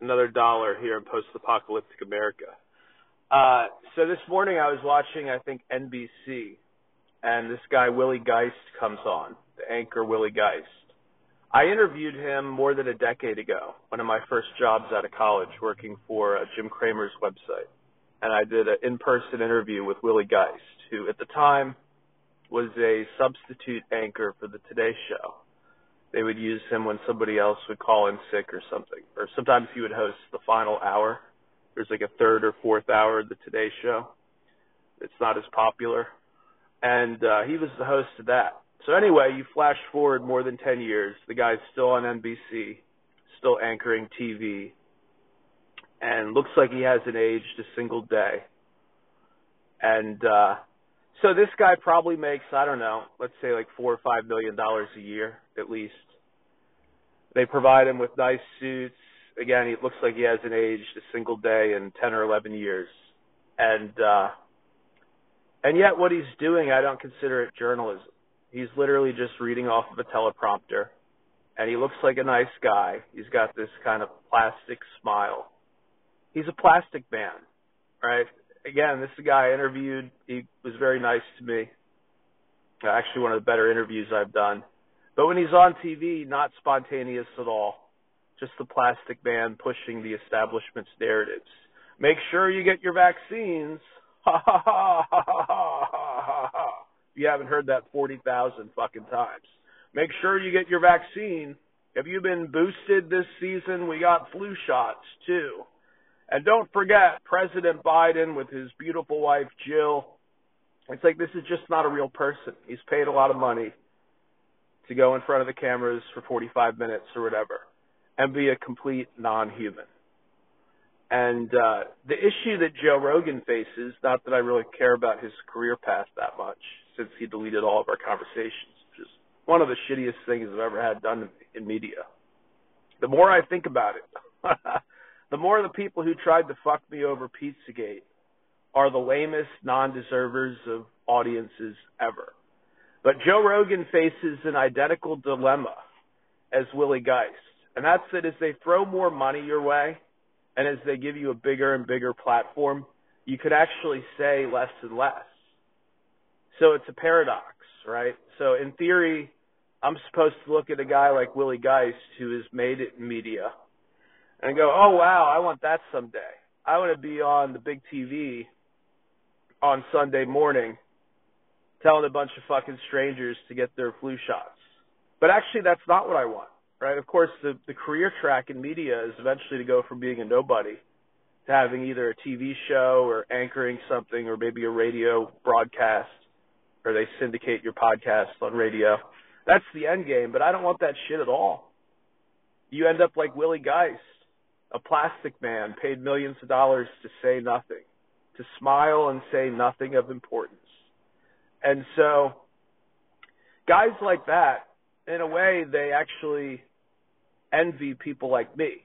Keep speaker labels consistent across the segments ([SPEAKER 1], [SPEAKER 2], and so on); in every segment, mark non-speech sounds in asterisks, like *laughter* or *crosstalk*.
[SPEAKER 1] another dollar here in post-apocalyptic America. Uh, so this morning I was watching, I think, NBC, and this guy Willie Geist comes on, the anchor Willie Geist. I interviewed him more than a decade ago, one of my first jobs out of college, working for uh, Jim Cramer's website, and I did an in-person interview with Willie Geist, who at the time was a substitute anchor for the Today Show they would use him when somebody else would call in sick or something. Or sometimes he would host the final hour. There's like a third or fourth hour of the Today Show. It's not as popular. And uh, he was the host of that. So anyway, you flash forward more than 10 years. The guy's still on NBC, still anchoring TV, and looks like he hasn't aged a single day. And uh, so this guy probably makes, I don't know, let's say like four or five million dollars a year at least. They provide him with nice suits. Again, he looks like he hasn't aged a single day in ten or eleven years. And uh and yet what he's doing I don't consider it journalism. He's literally just reading off of a teleprompter. And he looks like a nice guy. He's got this kind of plastic smile. He's a plastic man, right? again, this guy I interviewed. He was very nice to me. Actually, one of the better interviews I've done. But when he's on TV, not spontaneous at all. Just the plastic man pushing the establishment's narratives. Make sure you get your vaccines. *laughs* Ha ha ha ha ha ha ha. You haven't heard that 40,000 fucking times. Make sure you get your vaccine. Have you been boosted this season? We got flu shots too. And don't forget President Biden with his beautiful wife Jill. It's like this is just not a real person. He's paid a lot of money to go in front of the cameras for 45 minutes or whatever and be a complete non-human. And uh, the issue that Joe Rogan faces, not that I really care about his career path that much, since he deleted all of our conversations, which is one of the shittiest things I've ever had done in media. The more I think about it, *laughs* the more the people who tried to fuck me over Pizzagate are the lamest non-deservers of audiences ever. But Joe Rogan faces an identical dilemma as Willie Geist. And that's that as they throw more money your way and as they give you a bigger and bigger platform, you could actually say less and less. So it's a paradox, right? So in theory, I'm supposed to look at a guy like Willie Geist who has made it in media and go, oh wow, I want that someday. I want to be on the big TV on Sunday morning telling a bunch of fucking strangers to get their flu shots. But actually that's not what I want, right? Of course the, the career track in media is eventually to go from being a nobody to having either a TV show or anchoring something or maybe a radio broadcast or they syndicate your podcast on radio. That's the end game, but I don't want that shit at all. You end up like Willie Geist a plastic man paid millions of dollars to say nothing, to smile and say nothing of importance. And so, guys like that, in a way, they actually envy people like me.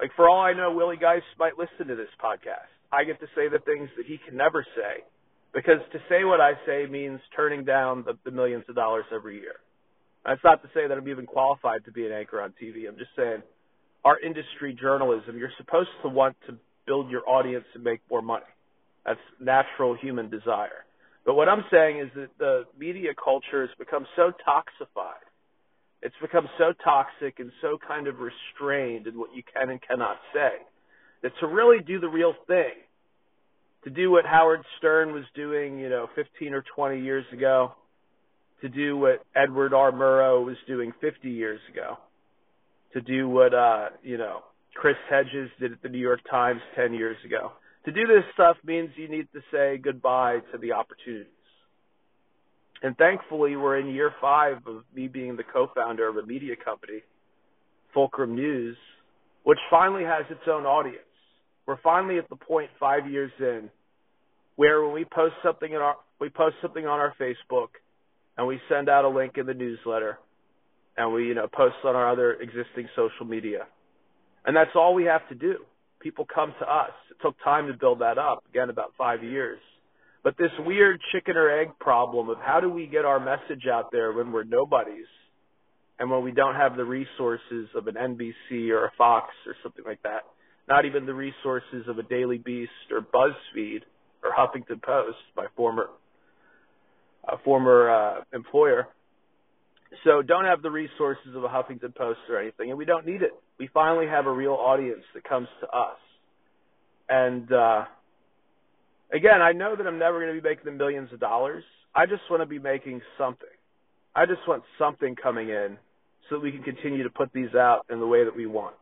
[SPEAKER 1] Like, for all I know, Willie Geist might listen to this podcast. I get to say the things that he can never say because to say what I say means turning down the, the millions of dollars every year. That's not to say that I'm even qualified to be an anchor on TV. I'm just saying our industry journalism, you're supposed to want to build your audience and make more money. That's natural human desire. But what I'm saying is that the media culture has become so toxified. It's become so toxic and so kind of restrained in what you can and cannot say that to really do the real thing, to do what Howard Stern was doing, you know, 15 or 20 years ago, to do what Edward R. Murrow was doing 50 years ago, to do what uh, you know Chris Hedges did at the New York Times 10 years ago. To do this stuff means you need to say goodbye to the opportunities. And thankfully, we're in year five of me being the co-founder of a media company, Fulcrum News, which finally has its own audience. We're finally at the point five years in where when we post something in our we post something on our Facebook and we send out a link in the newsletter and we, you know, post on our other existing social media. And that's all we have to do. People come to us. It took time to build that up, again, about five years. But this weird chicken or egg problem of how do we get our message out there when we're nobodies and when we don't have the resources of an NBC or a Fox or something like that, not even the resources of a Daily Beast or BuzzFeed or Huffington Post, my former uh, former uh, employer. So don't have the resources of a Huffington Post or anything, and we don't need it. We finally have a real audience that comes to us. And uh, again, I know that I'm never going to be making the millions of dollars. I just want to be making something. I just want something coming in so that we can continue to put these out in the way that we want.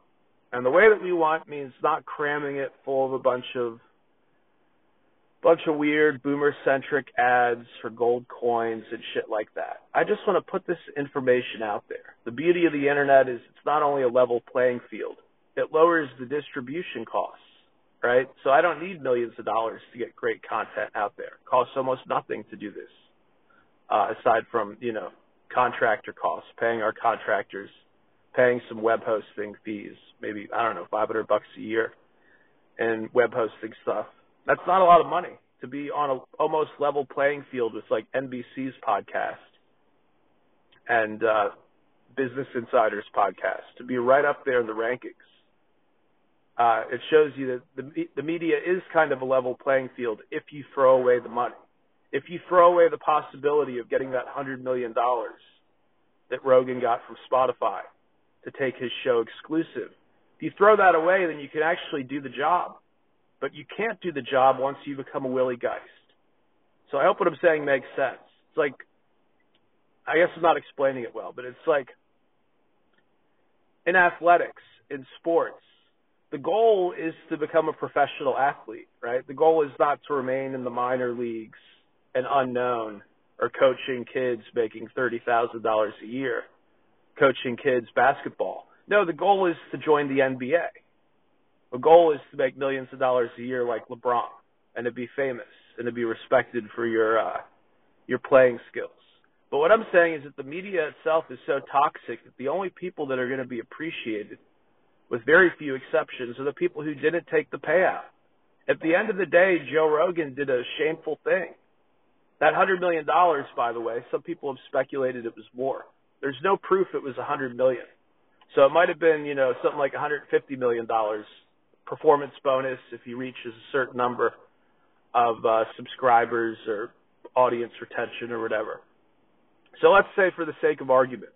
[SPEAKER 1] And the way that we want means not cramming it full of a bunch of bunch of weird boomer centric ads for gold coins and shit like that. I just want to put this information out there. The beauty of the internet is it's not only a level playing field, it lowers the distribution costs, right? So I don't need millions of dollars to get great content out there. It costs almost nothing to do this. Uh, aside from, you know, contractor costs, paying our contractors, paying some web hosting fees, maybe I don't know, 500 bucks a year and web hosting stuff. That's not a lot of money to be on a almost level playing field with like NBC's podcast and uh Business Insider's podcast to be right up there in the rankings. Uh, it shows you that the the media is kind of a level playing field if you throw away the money if you throw away the possibility of getting that hundred million dollars that Rogan got from Spotify to take his show exclusive, if you throw that away, then you can actually do the job. But you can't do the job once you become a Willie Geist. So I hope what I'm saying makes sense. It's like, I guess I'm not explaining it well, but it's like in athletics, in sports, the goal is to become a professional athlete, right? The goal is not to remain in the minor leagues an unknown or coaching kids making $30,000 a year, coaching kids basketball. No, the goal is to join the NBA. The goal is to make millions of dollars a year like LeBron and to be famous and to be respected for your uh your playing skills. But what I'm saying is that the media itself is so toxic that the only people that are going to be appreciated with very few exceptions are the people who didn't take the payout. At the end of the day, Joe Rogan did a shameful thing that hundred million dollars, by the way, some people have speculated it was more. There's no proof it was a hundred million. So it might have been, you know, something like 150 million dollars performance bonus if he reaches a certain number of uh, subscribers or audience retention or whatever. So let's say, for the sake of argument,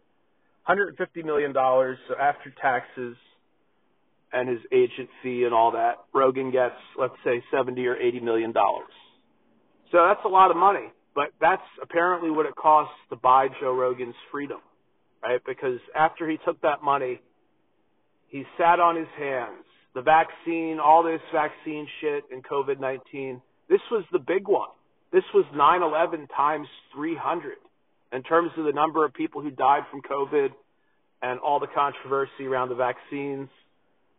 [SPEAKER 1] 150 million dollars. So after taxes and his agent fee and all that, Rogan gets, let's say, 70 or 80 million dollars. So that's a lot of money, but that's apparently what it costs to buy Joe Rogan's freedom, right? Because after he took that money, he sat on his hands. The vaccine, all this vaccine shit and COVID-19, this was the big one. This was 9/11 times 300 in terms of the number of people who died from COVID and all the controversy around the vaccines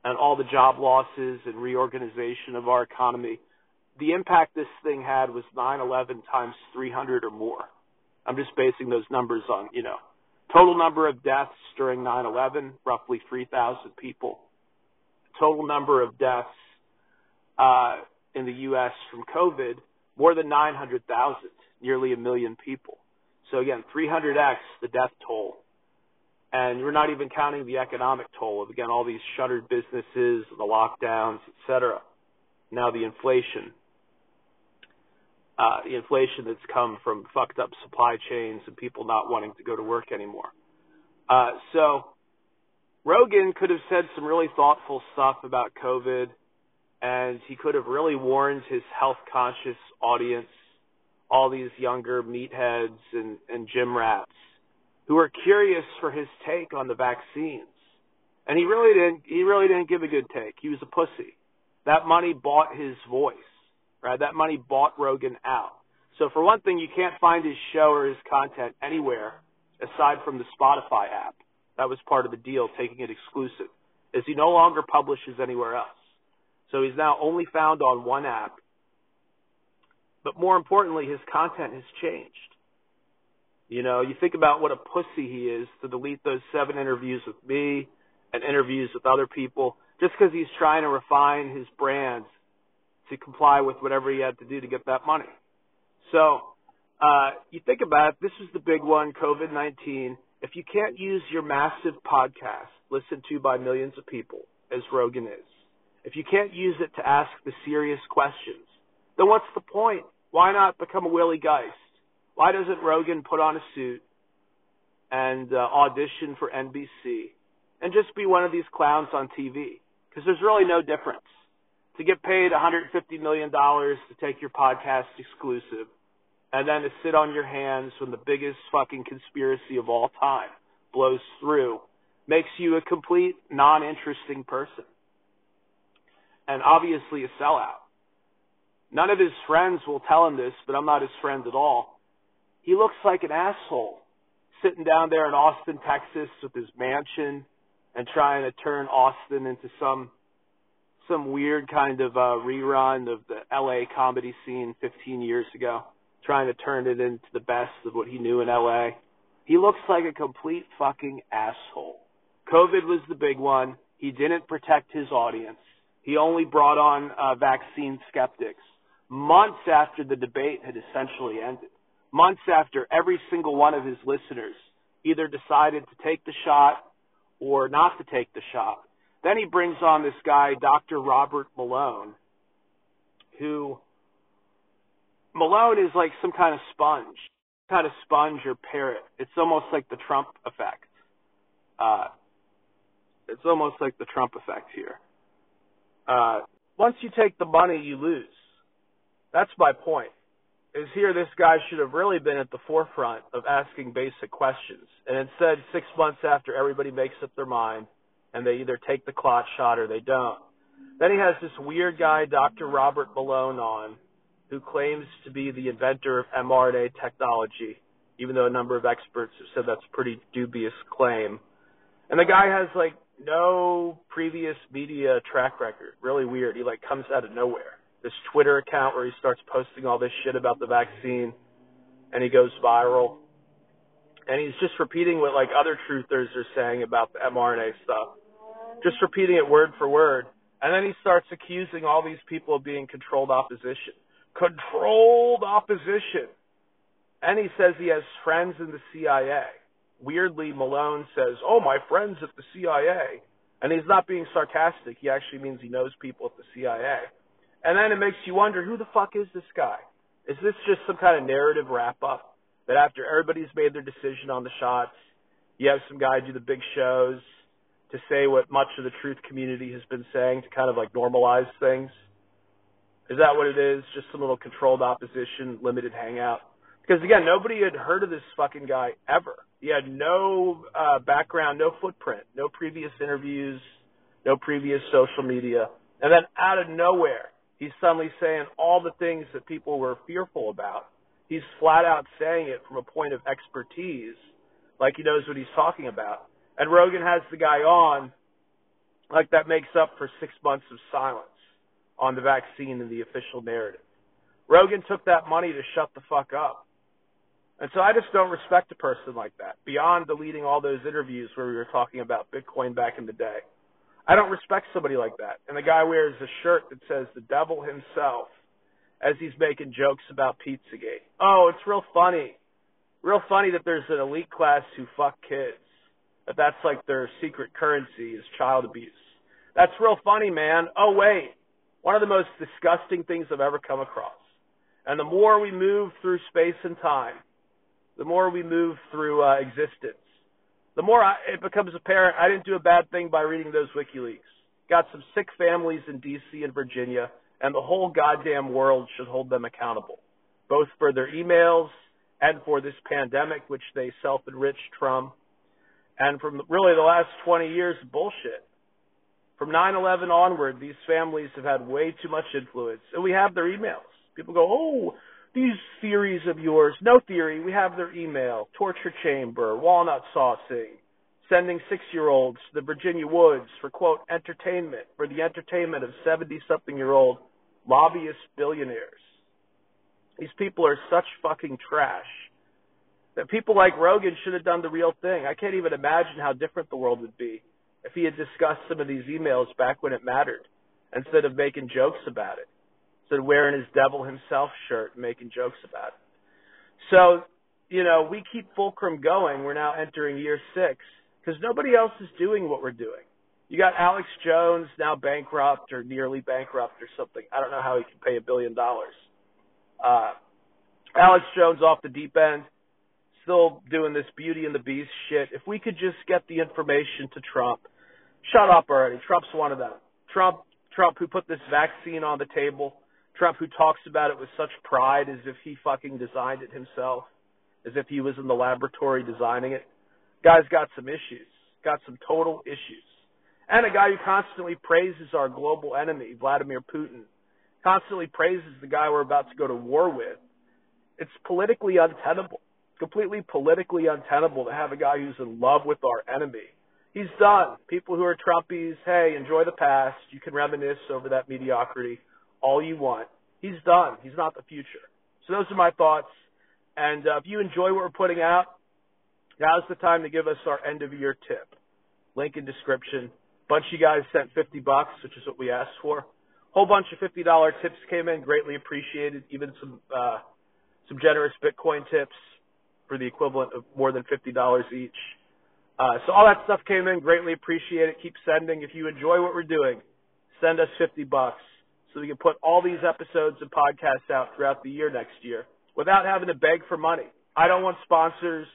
[SPEAKER 1] and all the job losses and reorganization of our economy the impact this thing had was 9/11 times 300 or more. I'm just basing those numbers on, you know, total number of deaths during 9/11, roughly 3,000 people. Total number of deaths uh, in the U.S. from COVID, more than 900,000, nearly a million people. So again, 300x the death toll. And we're not even counting the economic toll of again all these shuttered businesses, the lockdowns, et cetera. Now the inflation, uh, the inflation that's come from fucked up supply chains and people not wanting to go to work anymore. Uh, so Rogan could have said some really thoughtful stuff about COVID, and he could have really warned his health conscious audience, all these younger meatheads and, and gym rats, who are curious for his take on the vaccines. And he really didn't. He really didn't give a good take. He was a pussy. That money bought his voice right? That money bought Rogan out. So for one thing, you can't find his show or his content anywhere aside from the Spotify app. That was part of the deal, taking it exclusive, is he no longer publishes anywhere else. So he's now only found on one app. But more importantly, his content has changed. You know, you think about what a pussy he is to delete those seven interviews with me and interviews with other people just because he's trying to refine his brand to comply with whatever he had to do to get that money. So, uh, you think about it, this was the big one, COVID-19. If you can't use your massive podcast listened to by millions of people, as Rogan is, if you can't use it to ask the serious questions, then what's the point? Why not become a Willie Geist? Why doesn't Rogan put on a suit and uh, audition for NBC and just be one of these clowns on TV? Because there's really no difference. To get paid $150 million to take your podcast exclusive and then to sit on your hands when the biggest fucking conspiracy of all time blows through makes you a complete non-interesting person and obviously a sellout. None of his friends will tell him this, but I'm not his friend at all. He looks like an asshole sitting down there in Austin, Texas with his mansion and trying to turn Austin into some some weird kind of uh rerun of the LA comedy scene 15 years ago, trying to turn it into the best of what he knew in LA. He looks like a complete fucking asshole. COVID was the big one. He didn't protect his audience. He only brought on uh, vaccine skeptics months after the debate had essentially ended. Months after every single one of his listeners either decided to take the shot or not to take the shot. Then he brings on this guy, Dr. Robert Malone, who Malone is like some kind of sponge, kind of sponge or parrot. It's almost like the Trump effect. Uh, it's almost like the Trump effect here. Uh, once you take the money, you lose. That's my point. Is here this guy should have really been at the forefront of asking basic questions. And instead, six months after everybody makes up their mind, and they either take the clot shot or they don't. Then he has this weird guy, Dr. Robert Malone, on, who claims to be the inventor of mRNA technology, even though a number of experts have said that's a pretty dubious claim. And the guy has like no previous media track record. Really weird. He like comes out of nowhere. This Twitter account where he starts posting all this shit about the vaccine and he goes viral. And he's just repeating what like other truthers are saying about the mRNA stuff. Just repeating it word for word. And then he starts accusing all these people of being controlled opposition. Controlled opposition. And he says he has friends in the CIA weirdly Malone says, "Oh, my friends at the CIA," and he's not being sarcastic. He actually means he knows people at the CIA. And then it makes you wonder, who the fuck is this guy? Is this just some kind of narrative wrap up that after everybody's made their decision on the shots, you have some guy do the big shows to say what much of the truth community has been saying to kind of like normalize things? Is that what it is? Just some little controlled opposition, limited hangout? Because again, nobody had heard of this fucking guy ever. He had no uh, background, no footprint, no previous interviews, no previous social media. And then out of nowhere, he's suddenly saying all the things that people were fearful about. He's flat out saying it from a point of expertise, like he knows what he's talking about. And Rogan has the guy on, like that makes up for six months of silence on the vaccine and the official narrative. Rogan took that money to shut the fuck up. And so I just don't respect a person like that. Beyond deleting all those interviews where we were talking about Bitcoin back in the day, I don't respect somebody like that. And the guy wears a shirt that says the devil himself as he's making jokes about Pizzagate. Oh, it's real funny. Real funny that there's an elite class who fuck kids. That that's like their secret currency is child abuse. That's real funny, man. Oh wait. One of the most disgusting things I've ever come across. And the more we move through space and time, the more we move through uh, existence, the more I, it becomes apparent I didn't do a bad thing by reading those WikiLeaks. Got some sick families in D.C. and Virginia, and the whole goddamn world should hold them accountable, both for their emails and for this pandemic, which they self-enriched from, and from really the last 20 years bullshit. From 9/11 onward, these families have had way too much influence, and we have their emails. People go, "Oh, these theories of yours, no theory, we have their email, torture chamber, walnut saucing, sending six year olds to the Virginia woods for quote entertainment, for the entertainment of 70 something year old lobbyist billionaires. These people are such fucking trash that people like Rogan should have done the real thing. I can't even imagine how different the world would be if he had discussed some of these emails back when it mattered instead of making jokes about it instead of wearing his devil himself shirt and making jokes about it. So you know, we keep Fulcrum going. We're now entering year six because nobody else is doing what we're doing. You got Alex Jones now bankrupt or nearly bankrupt or something. I don't know how he can pay a billion dollars. Uh, Alex Jones off the deep end, still doing this Beauty and the Beast shit. If we could just get the information to Trump, shut up already. Trump's one of them. Trump, Trump who put this vaccine on the table. Trump who talks about it with such pride as if he fucking designed it himself, as if he was in the laboratory designing it. Guy's got some issues, got some total issues. And a guy who constantly praises our global enemy, Vladimir Putin, constantly praises the guy we're about to go to war with. It's politically untenable, completely politically untenable to have a guy who's in love with our enemy. He's done. People who are Trumpies, hey, enjoy the past. You can reminisce over that mediocrity all you want. He's done. He's not the future. So those are my thoughts. And uh, if you enjoy what we're putting out, now's the time to give us our end of year tip. Link in description. Bunch of you guys sent 50 bucks, which is what we asked for. Whole bunch of $50 tips came in, greatly appreciated. Even some uh, some generous Bitcoin tips for the equivalent of more than $50 each. Uh, so all that stuff came in, greatly appreciate it. Keep sending. If you enjoy what we're doing, send us 50 bucks so we can put all these episodes and podcasts out throughout the year next year without having to beg for money. I don't want sponsors.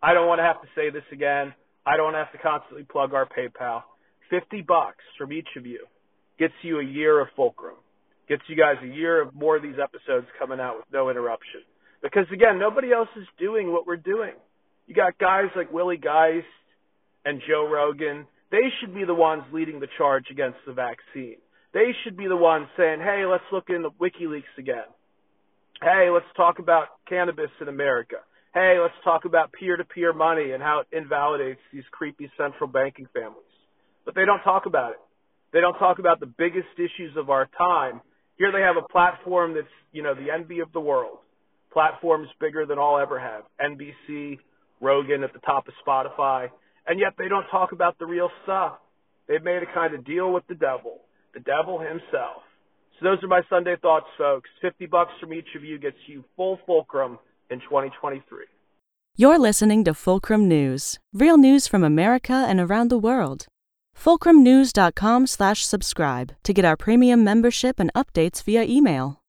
[SPEAKER 1] I don't want to have to say this again. I don't have to constantly plug our PayPal. 50 bucks from each of you gets you a year of Fulcrum. Gets you guys a year of more of these episodes coming out with no interruption. Because again, nobody else is doing what we're doing. You got guys like Willie Geist and Joe Rogan. They should be the ones leading the charge against the vaccine. They should be the ones saying, hey, let's look into WikiLeaks again. Hey, let's talk about cannabis in America. Hey, let's talk about peer-to-peer money and how it invalidates these creepy central banking families. But they don't talk about it. They don't talk about the biggest issues of our time. Here they have a platform that's, you know, the envy of the world. Platforms bigger than I'll ever have. NBC, Rogan at the top of Spotify. And yet they don't talk about the real stuff. They've made a kind of deal with the devil. The devil himself. So those are my Sunday thoughts, folks. 50 bucks from each of you gets you full fulcrum in 2023.
[SPEAKER 2] You're listening to Fulcrum News, real news from America and around the world. Fulcrumnews.com slash subscribe to get our premium membership and updates via email.